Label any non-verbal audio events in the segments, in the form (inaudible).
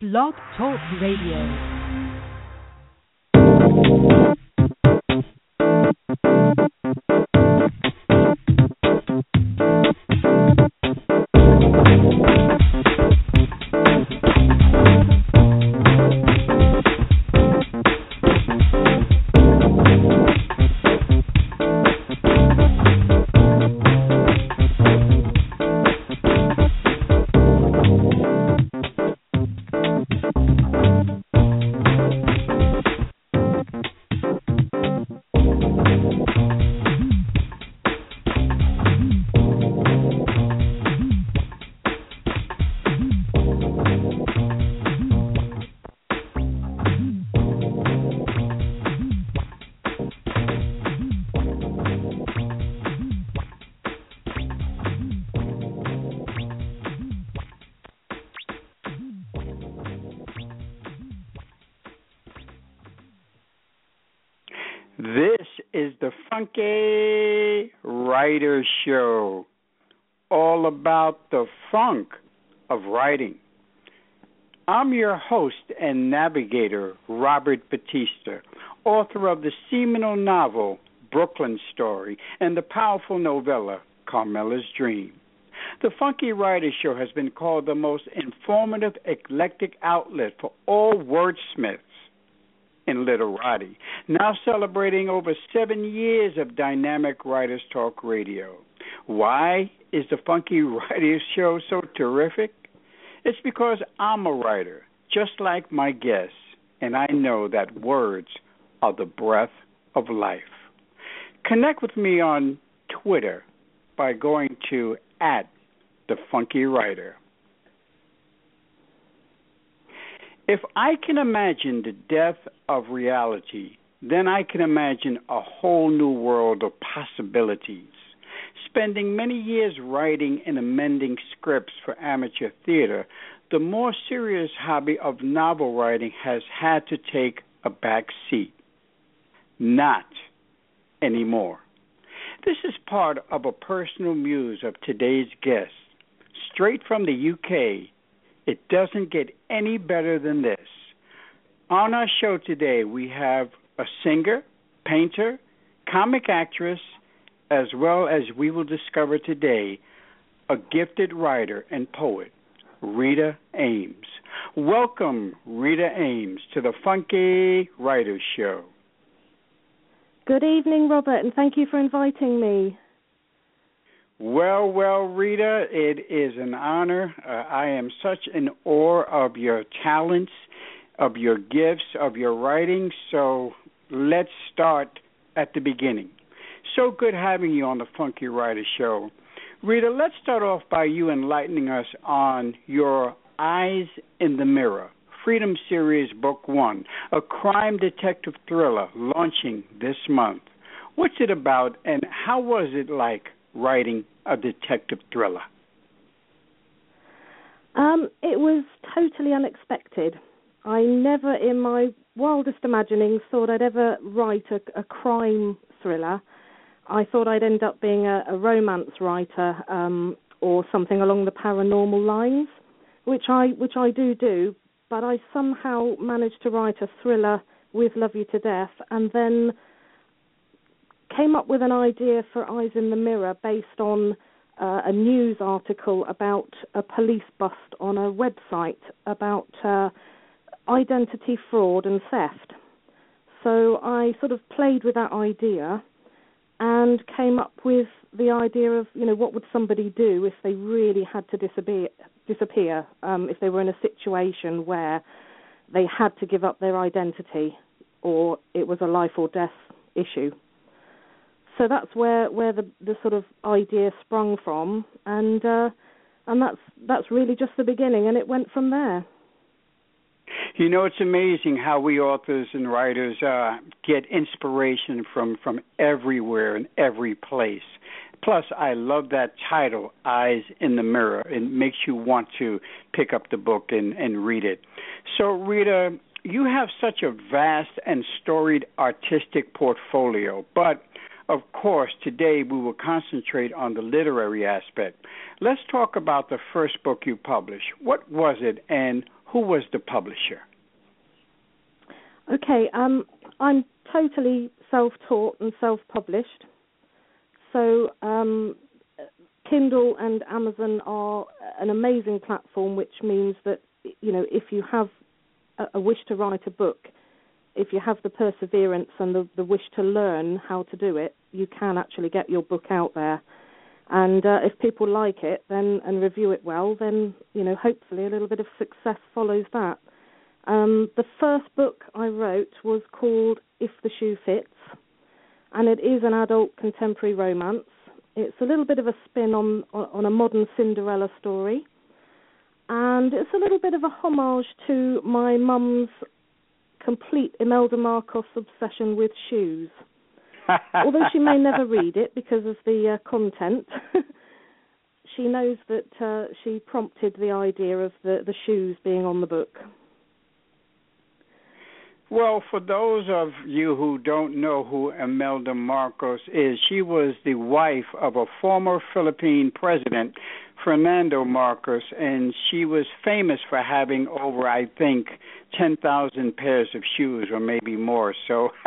Blog Talk Radio. This is the Funky Writer Show, all about the funk of writing. I'm your host and navigator, Robert Batista, author of the seminal novel Brooklyn Story and the powerful novella Carmela's Dream. The Funky Writer Show has been called the most informative, eclectic outlet for all wordsmiths in literati, now celebrating over seven years of dynamic writers talk radio. Why is the Funky (laughs) Writers Show so terrific? It's because I'm a writer, just like my guests, and I know that words are the breath of life. Connect with me on Twitter by going to at the Funky Writer. If I can imagine the death of reality, then I can imagine a whole new world of possibilities. Spending many years writing and amending scripts for amateur theater, the more serious hobby of novel writing has had to take a back seat. Not anymore. This is part of a personal muse of today's guest. Straight from the UK, it doesn't get any better than this. On our show today, we have a singer, painter, comic actress, as well as we will discover today, a gifted writer and poet, Rita Ames. Welcome, Rita Ames, to the Funky Writers Show. Good evening, Robert, and thank you for inviting me. Well, well, Rita, it is an honor. Uh, I am such in awe of your talents, of your gifts, of your writing. So let's start at the beginning. So good having you on the Funky Writer Show. Rita, let's start off by you enlightening us on your Eyes in the Mirror, Freedom Series Book One, a crime detective thriller launching this month. What's it about, and how was it like writing a detective thriller? Um, it was totally unexpected. I never, in my wildest imaginings, thought I'd ever write a, a crime thriller. I thought I'd end up being a, a romance writer um, or something along the paranormal lines, which I which I do do. But I somehow managed to write a thriller with Love You to Death, and then came up with an idea for Eyes in the Mirror based on uh, a news article about a police bust on a website about uh, identity fraud and theft. So I sort of played with that idea and came up with the idea of, you know, what would somebody do if they really had to disappear, disappear um, if they were in a situation where they had to give up their identity or it was a life or death issue so that's where where the the sort of idea sprung from, and uh, and that's that's really just the beginning, and it went from there. You know, it's amazing how we authors and writers uh, get inspiration from from everywhere and every place. Plus, I love that title, Eyes in the Mirror. It makes you want to pick up the book and, and read it. So, Rita, you have such a vast and storied artistic portfolio, but of course, today we will concentrate on the literary aspect. Let's talk about the first book you published. What was it, and who was the publisher? Okay, um, I'm totally self-taught and self-published. So um, Kindle and Amazon are an amazing platform, which means that you know if you have a, a wish to write a book, if you have the perseverance and the, the wish to learn how to do it, you can actually get your book out there. And uh, if people like it, then and review it well, then you know hopefully a little bit of success follows that. Um, the first book I wrote was called If the Shoe Fits, and it is an adult contemporary romance. It's a little bit of a spin on on a modern Cinderella story, and it's a little bit of a homage to my mum's complete Imelda Marcos obsession with shoes. (laughs) Although she may never read it because of the uh, content, (laughs) she knows that uh, she prompted the idea of the, the shoes being on the book. Well, for those of you who don't know who Imelda Marcos is, she was the wife of a former Philippine president, Fernando Marcos, and she was famous for having over, I think, 10,000 pairs of shoes or maybe more. So (laughs)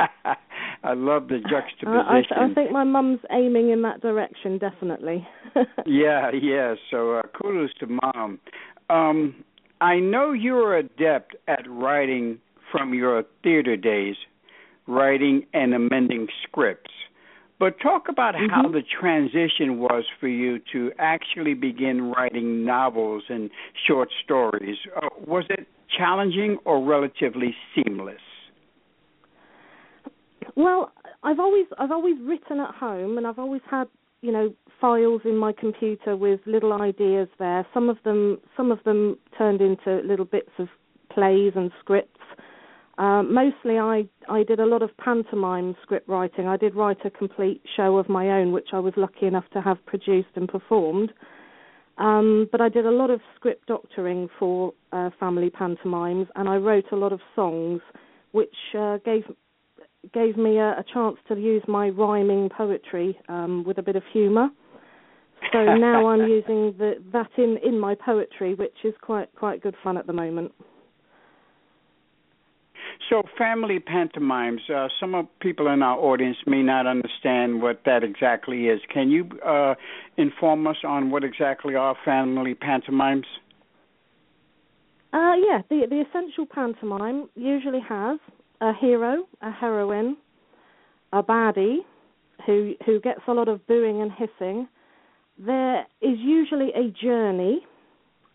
I love the juxtaposition. I, I think my mum's aiming in that direction, definitely. (laughs) yeah, yeah. So uh, kudos to mom. Um, I know you're adept at writing from your theater days, writing and amending scripts. But talk about mm-hmm. how the transition was for you to actually begin writing novels and short stories. Uh, was it challenging or relatively seamless? Well, I've always I've always written at home, and I've always had you know files in my computer with little ideas there. Some of them some of them turned into little bits of plays and scripts. Uh, mostly, I I did a lot of pantomime script writing. I did write a complete show of my own, which I was lucky enough to have produced and performed. Um, but I did a lot of script doctoring for uh, family pantomimes, and I wrote a lot of songs, which uh, gave gave me a, a, chance to use my rhyming poetry um, with a bit of humour. So now I'm (laughs) using the, that in, in my poetry, which is quite quite good fun at the moment. So, family pantomimes. Uh, some people in our audience may not understand what that exactly is. Can you uh, inform us on what exactly are family pantomimes? Uh, yeah, the the essential pantomime usually has a hero, a heroine, a baddie, who who gets a lot of booing and hissing. There is usually a journey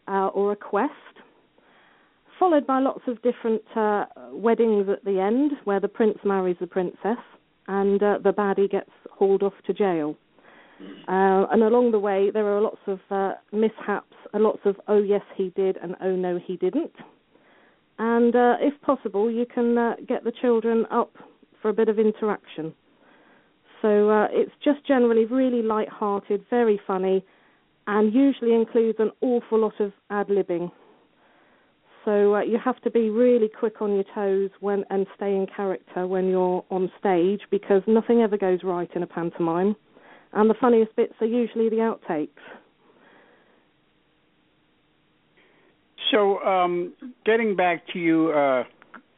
uh, or a quest followed by lots of different uh, weddings at the end where the prince marries the princess and uh, the baddie gets hauled off to jail. Uh, and along the way, there are lots of uh, mishaps, and lots of oh yes he did and oh no he didn't. And uh, if possible, you can uh, get the children up for a bit of interaction. So uh, it's just generally really light-hearted, very funny, and usually includes an awful lot of ad-libbing. So uh, you have to be really quick on your toes when and stay in character when you're on stage because nothing ever goes right in a pantomime, and the funniest bits are usually the outtakes. So, um, getting back to you uh,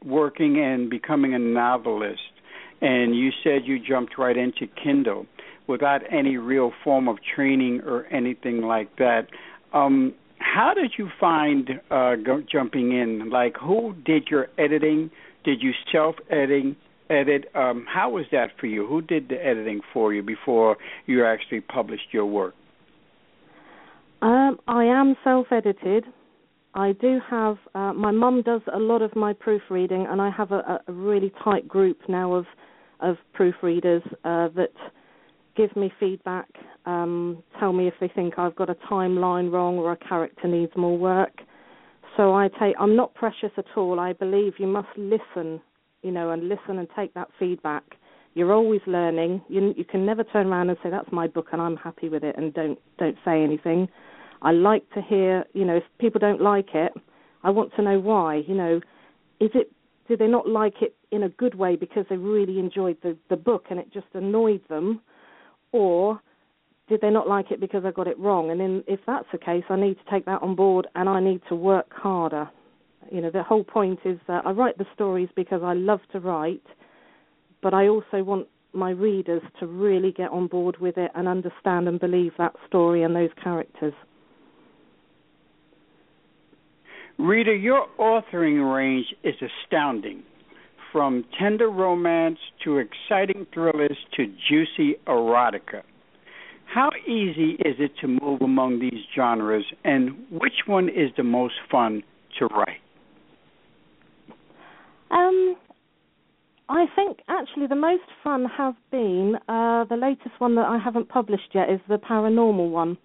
working and becoming a novelist, and you said you jumped right into Kindle without any real form of training or anything like that. Um, how did you find uh, jumping in? Like, who did your editing? Did you self editing? Edit. Um, how was that for you? Who did the editing for you before you actually published your work? Um, I am self-edited. I do have. Uh, my mum does a lot of my proofreading, and I have a, a really tight group now of of proofreaders uh, that give me feedback, um, tell me if they think I've got a timeline wrong or a character needs more work. So I take I'm not precious at all. I believe you must listen, you know, and listen and take that feedback. You're always learning. You you can never turn around and say that's my book and I'm happy with it and don't don't say anything. I like to hear, you know, if people don't like it, I want to know why. You know, is it did they not like it in a good way because they really enjoyed the the book and it just annoyed them, or did they not like it because I got it wrong? And then if that's the case, I need to take that on board and I need to work harder. You know, the whole point is that I write the stories because I love to write, but I also want my readers to really get on board with it and understand and believe that story and those characters. Rita, your authoring range is astounding. From tender romance to exciting thrillers to juicy erotica. How easy is it to move among these genres, and which one is the most fun to write? Um, I think actually the most fun has been uh, the latest one that I haven't published yet is the paranormal one.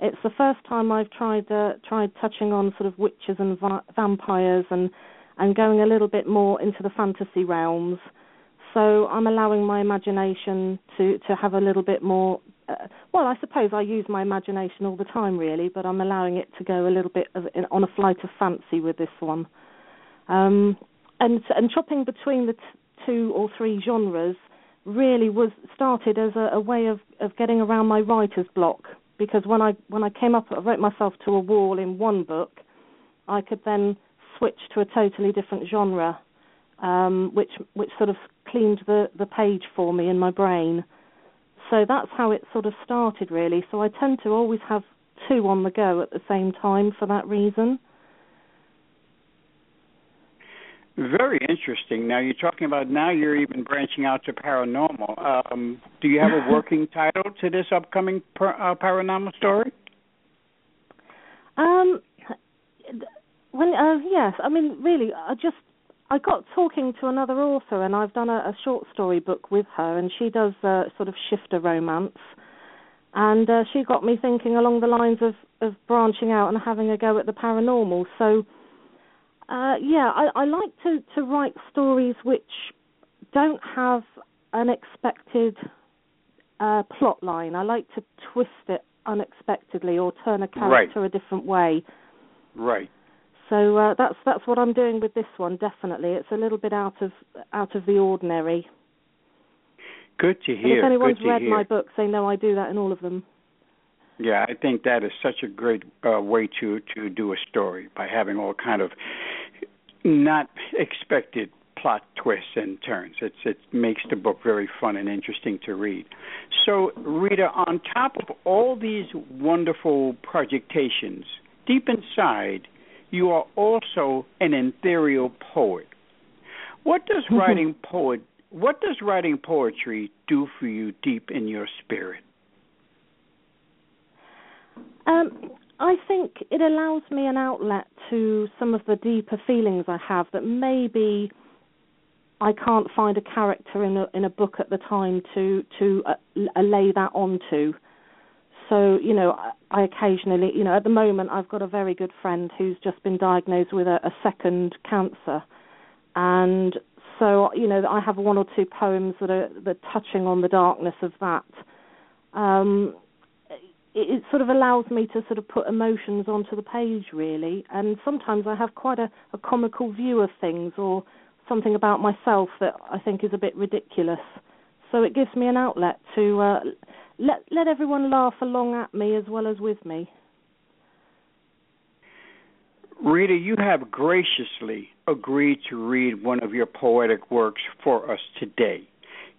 It's the first time I've tried uh, tried touching on sort of witches and va- vampires and and going a little bit more into the fantasy realms. So I'm allowing my imagination to to have a little bit more uh, well, I suppose I use my imagination all the time, really, but I'm allowing it to go a little bit of, in, on a flight of fancy with this one. Um, and and chopping between the t- two or three genres really was started as a, a way of, of getting around my writer's block because when I when I came up, I wrote myself to a wall in one book, I could then switch to a totally different genre, um, which which sort of cleaned the the page for me in my brain. So that's how it sort of started, really. So I tend to always have two on the go at the same time for that reason. Very interesting. Now you're talking about now you're even branching out to paranormal. Um, do you have a (laughs) working title to this upcoming per, uh, paranormal story? Um, when uh, yes, I mean really, I just I got talking to another author, and I've done a, a short story book with her, and she does uh, sort of shifter romance, and uh, she got me thinking along the lines of of branching out and having a go at the paranormal. So, uh, yeah, I, I like to to write stories which don't have an expected uh, plot line. I like to twist it unexpectedly or turn a character right. a different way. Right. So uh, that's that's what I'm doing with this one. Definitely, it's a little bit out of out of the ordinary. Good to hear. And if anyone's read hear. my books, they know I do that in all of them. Yeah, I think that is such a great uh, way to to do a story by having all kind of not expected plot twists and turns. It's it makes the book very fun and interesting to read. So, Rita, on top of all these wonderful projectations, deep inside you are also an ethereal poet. What does mm-hmm. writing poet what does writing poetry do for you deep in your spirit? Um, I think it allows me an outlet to some of the deeper feelings I have that maybe I can't find a character in a in a book at the time to to uh, lay that onto. So, you know, I occasionally, you know, at the moment I've got a very good friend who's just been diagnosed with a, a second cancer. And so, you know, I have one or two poems that are that are touching on the darkness of that. Um, it, sort of allows me to sort of put emotions onto the page, really. And sometimes I have quite a, a comical view of things or something about myself that I think is a bit ridiculous. So it gives me an outlet to uh, let let everyone laugh along at me as well as with me. Rita, you have graciously agreed to read one of your poetic works for us today.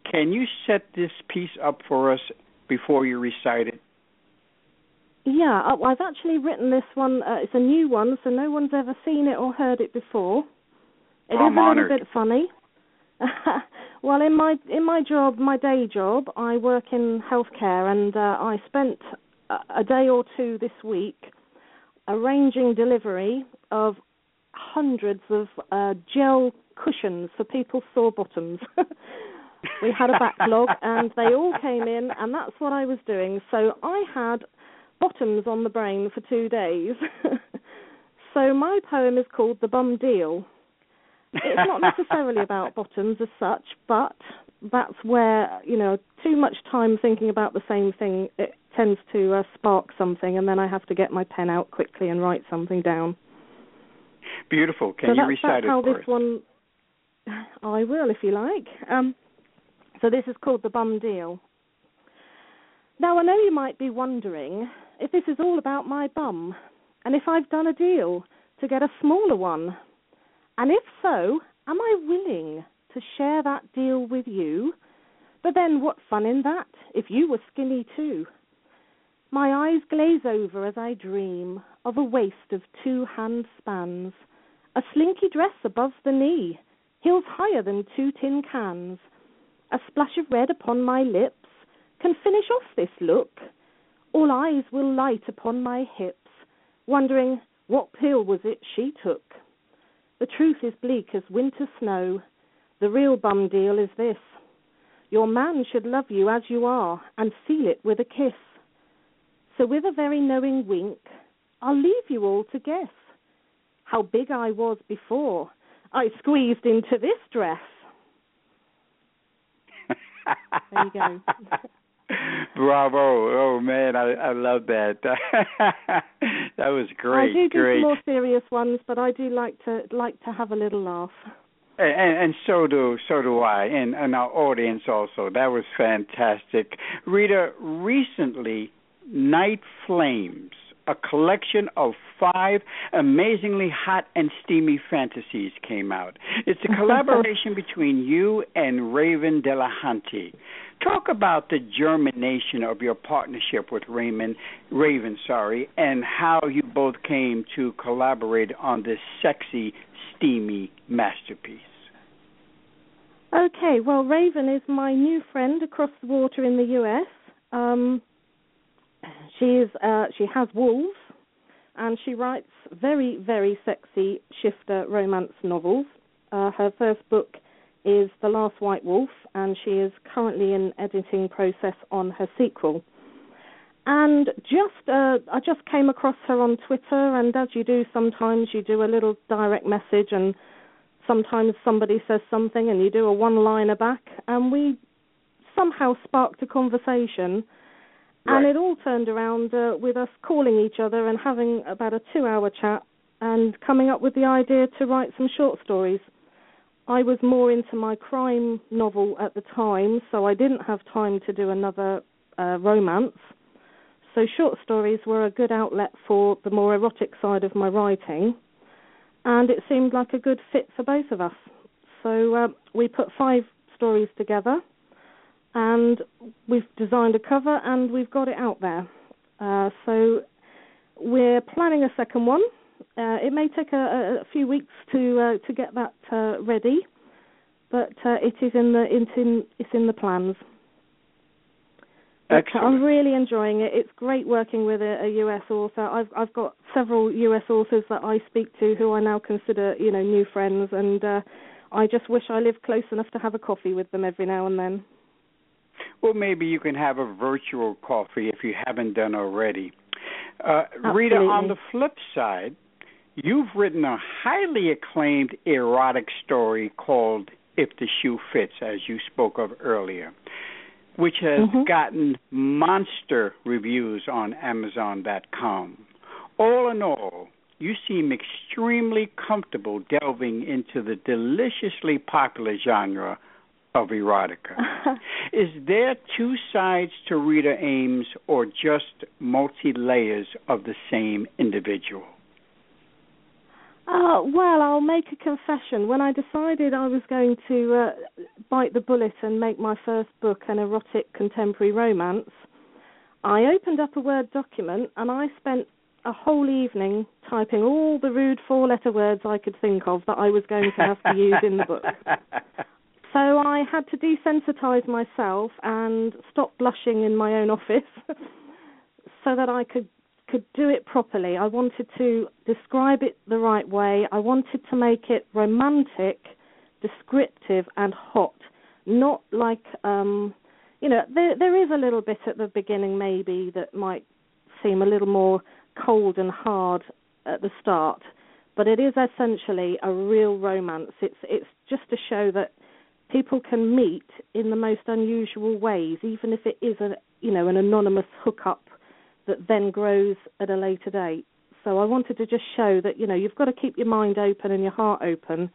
Can you set this piece up for us before you recite it? Yeah, I've actually written this one. Uh, it's a new one, so no one's ever seen it or heard it before. It I'm is a honored. little bit funny. (laughs) well, in my in my job, my day job, I work in healthcare, and uh, I spent a, day or two this week arranging delivery of hundreds of uh, gel cushions for people's sore bottoms. (laughs) we had a backlog, and they all came in, and that's what I was doing. So I had bottoms on the brain for two days. (laughs) so my poem is called "The Bum Deal." It's not necessarily about bottoms as such, but that's where you know too much time thinking about the same thing it tends to uh, spark something, and then I have to get my pen out quickly and write something down. Beautiful. Can so you that's, recite that's how it for this us? one. (sighs) I will, if you like. Um, so this is called the bum deal. Now I know you might be wondering if this is all about my bum, and if I've done a deal to get a smaller one And if so, am I willing to share that deal with you? But then what fun in that, if you were skinny too? My eyes glaze over as I dream of a waist of two hand spans, a slinky dress above the knee, heels higher than two tin cans, a splash of red upon my lips can finish off this look. All eyes will light upon my hips, wondering what pill was it she took. The truth is bleak as winter snow. The real bum deal is this. Your man should love you as you are and seal it with a kiss. So with a very knowing wink, I'll leave you all to guess how big I was before I squeezed into this dress. (laughs) there you go. (laughs) (laughs) Bravo! Oh man, I I love that. (laughs) that was great. I do do great. some more serious ones, but I do like to like to have a little laugh. And, and so do so do I, and, and our audience also. That was fantastic. Rita, recently, Night Flames, a collection of five amazingly hot and steamy fantasies, came out. It's a (laughs) collaboration between you and Raven Delahunty. Talk about the germination of your partnership with Raymond Raven, sorry, and how you both came to collaborate on this sexy, steamy masterpiece. Okay, well, Raven is my new friend across the water in the U.S. Um, she is uh, she has wolves, and she writes very very sexy shifter romance novels. Uh, her first book is The Last White Wolf, and she is currently in editing process on her sequel. And just uh, I just came across her on Twitter, and as you do sometimes, you do a little direct message, and sometimes somebody says something, and you do a one-liner back, and we somehow sparked a conversation. Right. And it all turned around uh, with us calling each other and having about a two hour chat and coming up with the idea to write some short stories. I was more into my crime novel at the time, so I didn't have time to do another uh, romance. So short stories were a good outlet for the more erotic side of my writing, and it seemed like a good fit for both of us. So uh, we put five stories together, and we've designed a cover and we've got it out there. Uh, so we're planning a second one uh, it may take a, a few weeks to uh, to get that uh, ready, but uh, it is in the it's in it's in the plans. But Excellent. I'm really enjoying it. It's great working with a, a US author. I've I've got several US authors that I speak to who I now consider you know new friends, and uh, I just wish I lived close enough to have a coffee with them every now and then. Well, maybe you can have a virtual coffee if you haven't done already. Uh, Rita, on the flip side, you've written a highly acclaimed erotic story called If the Shoe Fits, as you spoke of earlier, which has Mhm. gotten monster reviews on Amazon.com. All in all, you seem extremely comfortable delving into the deliciously popular genre of erotica. (laughs) Is there two sides to Rita Ames or just multi layers of the same individual? Uh, well, I'll make a confession. When I decided I was going to uh, bite the bullet and make my first book an erotic contemporary romance, I opened up a Word document and I spent a whole evening typing all the rude four letter words I could think of that I was going to have to use in the book. (laughs) So I had to desensitize myself and stop blushing in my own office (laughs) so that I could could do it properly. I wanted to describe it the right way. I wanted to make it romantic, descriptive and hot, not like um you know, there there is a little bit at the beginning maybe that might seem a little more cold and hard at the start, but it is essentially a real romance. It's it's just to show that people can meet in the most unusual ways, even if it is a you know an anonymous hookup that then grows at a later date. So I wanted to just show that you know you've got to keep your mind open and your heart open.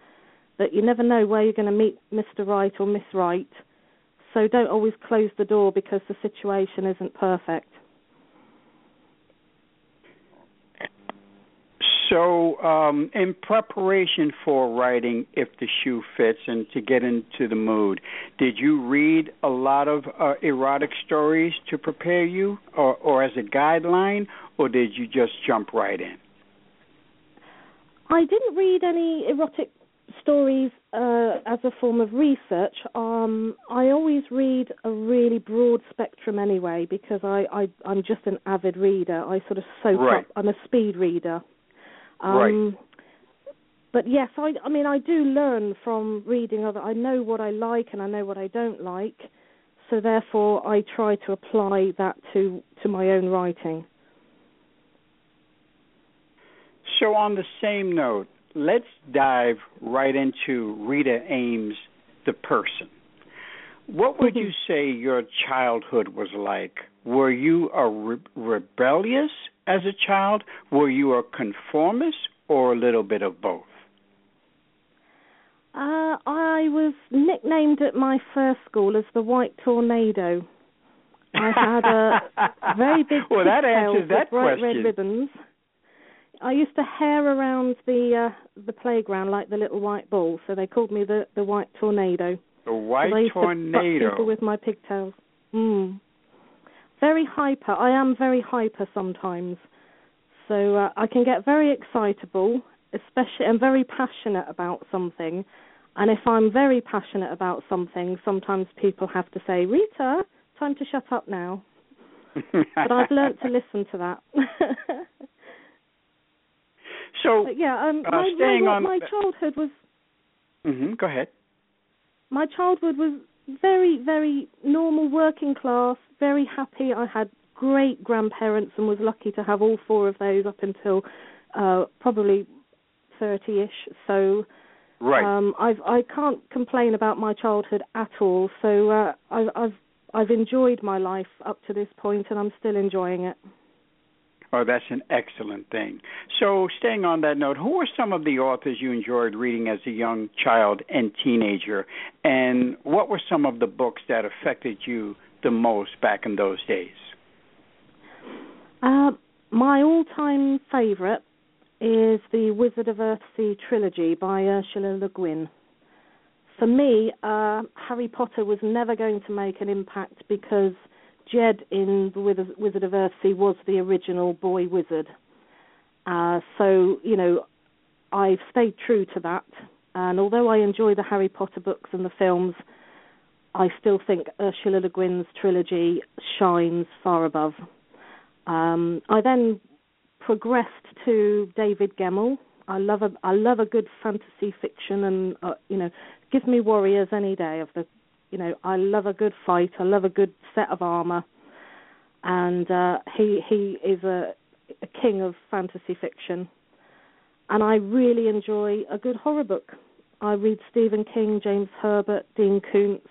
That you never know where you're going to meet Mr. Right or Miss Right. So don't always close the door because the situation isn't perfect. So, um, in preparation for writing If the Shoe Fits and to get into the mood, did you read a lot of uh, erotic stories to prepare you or, or as a guideline, or did you just jump right in? I didn't read any erotic stories uh, as a form of research. Um, I always read a really broad spectrum anyway because I, I I'm just an avid reader. I sort of soak right. up. I'm a speed reader. Um, right. But yes, I I mean I do learn from reading other. I know what I like and I know what I don't like. So therefore, I try to apply that to to my own writing. So on the same note, let's dive right into Rita Ames, the person. What would you say your childhood was like? Were you a re- rebellious as a child? Were you a conformist or a little bit of both? Uh, I was nicknamed at my first school as the White Tornado. I had a (laughs) very big well, that answers with that bright question. red ribbons. I used to hair around the uh, the playground like the little white ball, so they called me the the White Tornado. The White I used To Tornado. people with my pigtails. Mm. Very hyper. I am very hyper sometimes, so uh, I can get very excitable, especially. I'm very passionate about something, and if I'm very passionate about something, sometimes people have to say, "Rita, time to shut up now." (laughs) but I've learnt to listen to that. (laughs) so, but yeah, um, uh, my, staying my, on- my childhood was hmm go ahead. my childhood was very, very normal, working class, very happy. I had great grandparents and was lucky to have all four of those up until uh, probably thirty-ish. So Right. um, I've I can't complain about my childhood at all. So uh, I've I've I've enjoyed my life up to this point, and I'm still enjoying it. Oh, that's an excellent thing. So, staying on that note, who were some of the authors you enjoyed reading as a young child and teenager? And what were some of the books that affected you the most back in those days? Uh, my all-time favourite is the Wizard of Earthsea trilogy by Ursula Le Guin. For me, uh, Harry Potter was never going to make an impact because Jed in the Wizard of Earthsea was the original boy wizard. Uh, so, you know, I've stayed true to that. And although I enjoy the Harry Potter books and the films, I still think Ursula Le Guin's trilogy shines far above. Um, I then progressed to David Gemmell. I love a I love a good fantasy fiction, and uh, you know, give me warriors any day of the, you know, I love a good fight. I love a good set of armor, and uh, he he is a, a king of fantasy fiction, and I really enjoy a good horror book. I read Stephen King, James Herbert, Dean Koontz.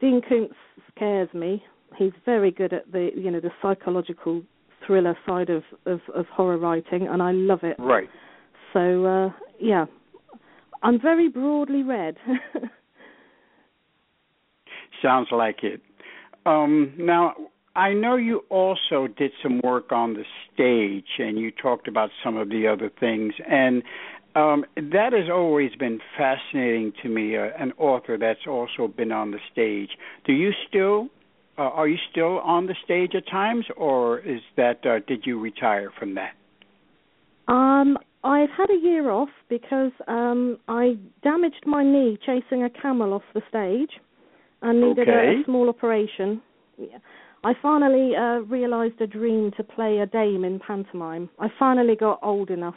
Dean Koontz scares me. He's very good at the you know the psychological thriller side of, of, of horror writing, and I love it. Right. So uh, yeah, I'm very broadly read. (laughs) Sounds like it. Um, now, I know you also did some work on the stage, and you talked about some of the other things, and um, that has always been fascinating to me. Uh, an author that's also been on the stage. Do you still? Uh, are you still on the stage at times, or is that? Uh, did you retire from that? um, I've had a year off because um, I damaged my knee chasing a camel off the stage, and needed a, Okay. a small operation. Yeah. I finally uh, realised a dream to play a dame in pantomime. I finally got old enough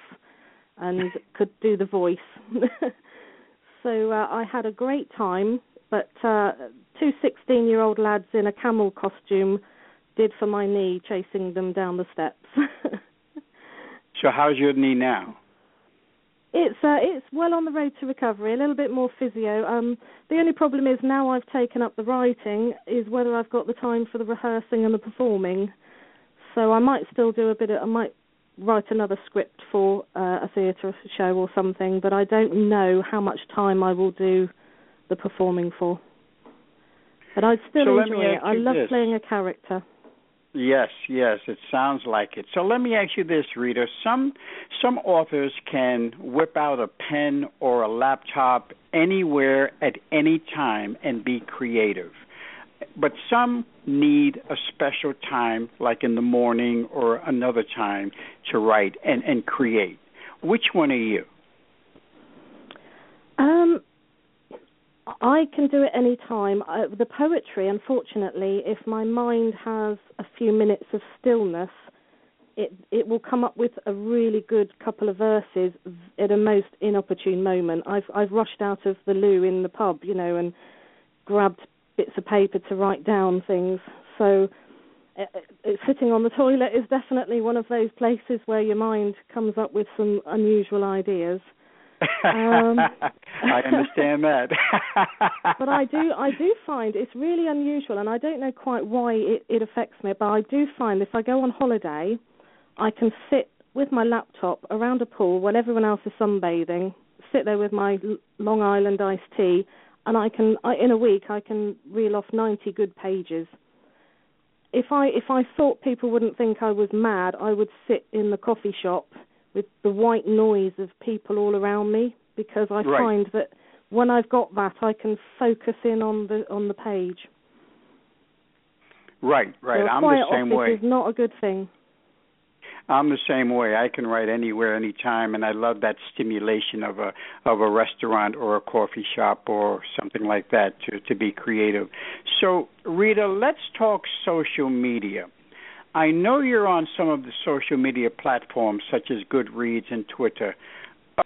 and (laughs) could do the voice. (laughs) so uh, I had a great time, but uh, two 16 year old lads in a camel costume did for my knee chasing them down the steps. (laughs) So, how's your knee now? It's uh, it's well on the road to recovery. A little bit more physio. Um, the only problem is now I've taken up the writing is whether I've got the time for the rehearsing and the performing. So I might still do a bit. Of, I might write another script for uh, a theatre show or something, but I don't know how much time I will do the performing for. But I still So enjoy it. I love this. playing a character. Yes, yes, it sounds like it. So let me ask you this, Rita. Some some authors can whip out a pen or a laptop anywhere at any time and be creative. But some need a special time like in the morning or another time to write and and create. Which one are you? Um I can do it any time. The poetry, unfortunately, if my mind has a few minutes of stillness, it it will come up with a really good couple of verses at a most inopportune moment. I've I've rushed out of the loo in the pub, you know, and grabbed bits of paper to write down things. So it, it, sitting on the toilet is definitely one of those places where your mind comes up with some unusual ideas. Um, (laughs) I understand that. (laughs) but I do I do find it's really unusual and I don't know quite why it, it affects me, but I do find if I go on holiday I can sit with my laptop around a pool while everyone else is sunbathing, sit there with my Long Island iced tea and I can I, in a week I can reel off 90 good pages. If I if I thought people wouldn't think I was mad, I would sit in the coffee shop with the white noise of people all around me because I right. find that when I've got that, I can focus in on the on the page. Right, right. So I'm the same way. is not a good thing. I'm the same way. I can write anywhere, anytime, and I love that stimulation of a of a restaurant or a coffee shop or something like that to to be creative. So, Rita, let's talk social media. I know you're on some of the social media platforms such as Goodreads and Twitter.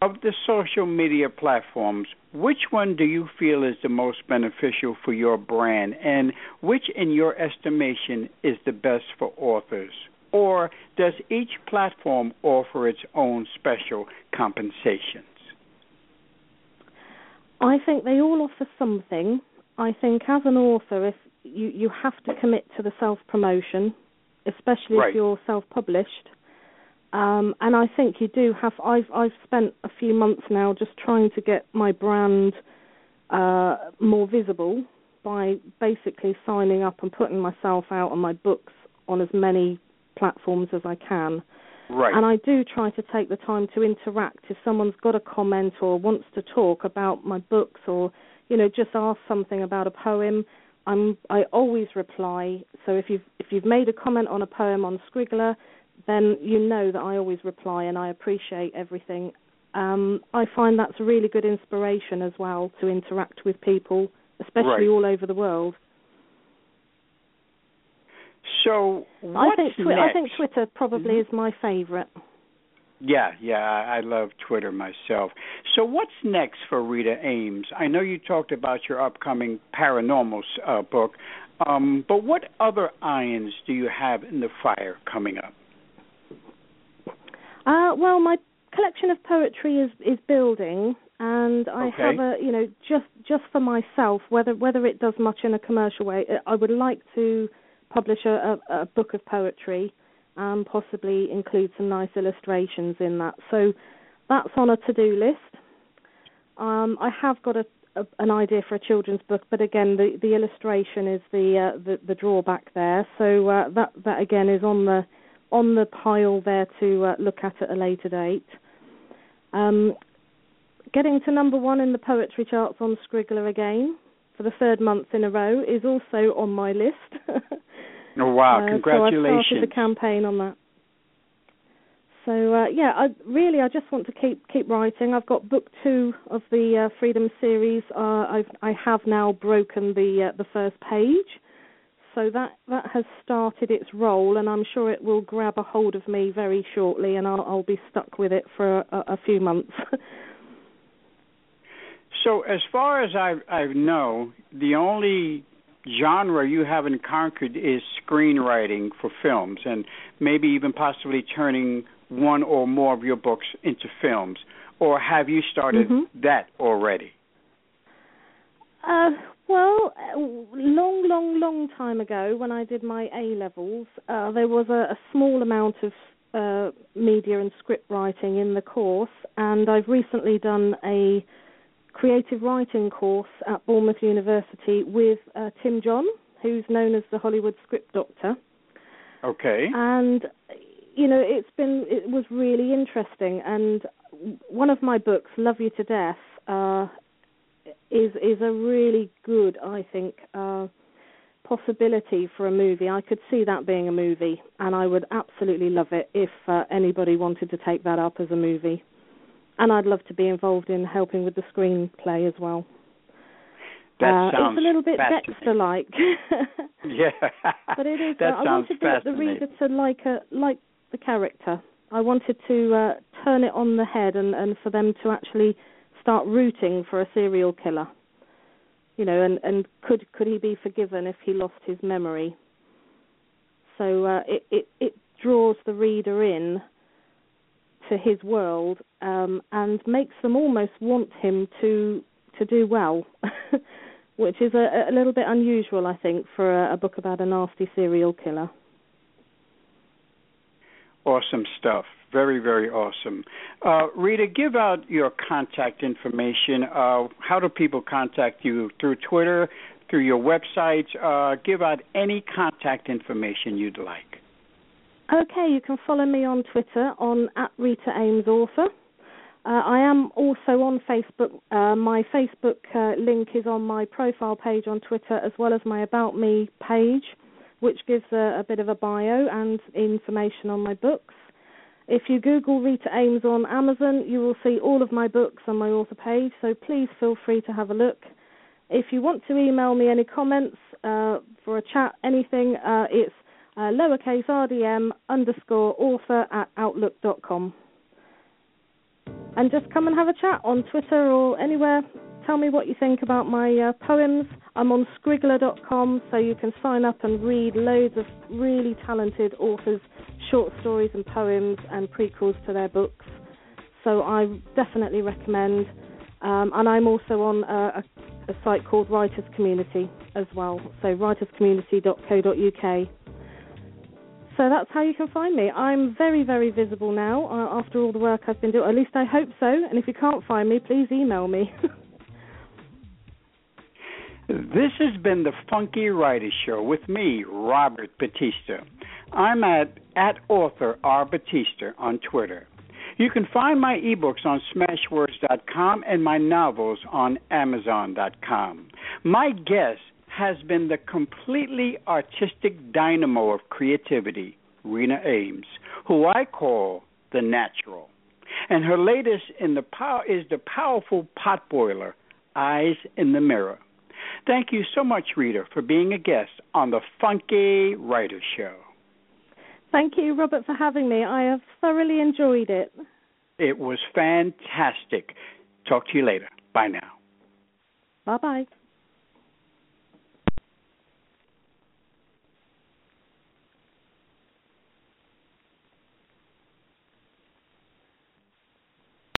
Of the social media platforms, which one do you feel is the most beneficial for your brand, and which, in your estimation, is the best for authors? Or does each platform offer its own special compensations? I think they all offer something. I think as an author, if you, you have to commit to the self promotion, especially right. if you're self-published. Um, and I think you do have. I've I've spent a few months now just trying to get my brand uh, more visible by basically signing up and putting myself out and my books on as many platforms as I can. Right. And I do try to take the time to interact. If someone's got a comment or wants to talk about my books or you know just ask something about a poem, I'm I always reply. So if you've if you've made a comment on a poem on Scriggler, then you know that I always reply and I appreciate everything. Um, I find that's a really good inspiration as well to interact with people, especially right. all over the world. So I think twi- I think Twitter probably mm-hmm. is my favorite. Yeah, yeah, I love Twitter myself. So, what's next for Rita Ames? I know you talked about your upcoming paranormal uh, book, um, but what other irons do you have in the fire coming up? Uh, well, my collection of poetry is is building, and I okay. have a you know just just for myself, whether whether it does much in a commercial way, I would like to publish a, a, a book of poetry and possibly include some nice illustrations in that. So that's on a to-do list. Um, I have got a, a, an idea for a children's book, but again, the, the illustration is the, uh, the, the drawback there. So uh, that that again is on the on the pile there to uh, look at at a later date. Um, getting to number one in the poetry charts on Scriggler again for the third month in a row is also on my list. (laughs) Oh wow! Uh, Congratulations! So I've started the campaign on that. So uh, yeah, I really I just want to keep keep writing. I've got book two of the uh, Freedom series. Uh, I've I have now broken the uh, the first page, so that that has started its role, and I'm sure it will grab a hold of me very shortly, and I'll, I'll be stuck with it for a, a few months. (laughs) so as far as I I know, the only genre you haven't conquered is screenwriting for films and maybe even possibly turning one or more of your books into films. Or have you started mm-hmm. that already? Uh, well long long long time ago when i did my a levels uh, there was a, a, small amount of uh, media and script writing in the course. And i've recently done a creative writing course at Bournemouth University with uh, Tim John, who's known as the Hollywood Script Doctor. Okay. And you know, it's been it was really interesting. And one of my books, Love You to Death, uh, is is a really good, I think, uh, possibility for a movie. I could see that being a movie, and I would absolutely love it if uh, anybody wanted to take that up as a movie. And I'd love to be involved in helping with the screenplay as well. That uh, sounds it's a little bit. Dexter-like. (laughs) yeah. but it is. (laughs) That uh, I wanted the, the reader to like a like the character. I wanted to uh, turn it on the head and, and for them to actually start rooting for a serial killer. You know, and, and could could he be forgiven if he lost his memory? So uh, it, it it draws the reader in to his world um, and makes them almost want him to to do well, (laughs) which is a, a little bit unusual, I think, for a, a book about a nasty serial killer. Awesome stuff. Very, very awesome. Uh, Rita, give out your contact information. Uh, how do people contact you? Through Twitter, through your website? Uh, give out any contact information you'd like. Okay, you can follow me on Twitter on at Rita Ames Author. Uh, I am also on Facebook. Uh, my Facebook uh, link is on my profile page on Twitter, as well as my About Me page, which gives a, a bit of a bio and information on my books. If you Google Rita Ames on Amazon, you will see all of my books on my author page, so please feel free to have a look. If you want to email me any comments uh, for a chat, anything, uh, it's uh, lowercase rdm underscore author at outlook.com. And just come and have a chat on Twitter or anywhere. Tell me what you think about my uh, poems. I'm on scriggler.com, so you can sign up and read loads of really talented authors' short stories and poems and prequels to their books. So I definitely recommend. Um, and I'm also on a, a, a site called Writers Community as well, so writerscommunity.co.uk. So that's how you can find me. I'm very, very visible now uh, after all the work I've been doing. At least I hope so. And if you can't find me, please email me. (laughs) This has been the Funky Writer Show with me, Robert Batista. I'm at, at author R. Batista on Twitter. You can find my ebooks on smashwords.com and my novels on amazon.com. My guest has been the completely artistic dynamo of creativity, Rita Ames, who I call the natural. And her latest in the power is the powerful potboiler, Eyes in the Mirror. Thank you so much, Rita, for being a guest on the Funky Writer Show. Thank you, Robert, for having me. I have thoroughly enjoyed it. It was fantastic. Talk to you later. Bye now. Bye bye.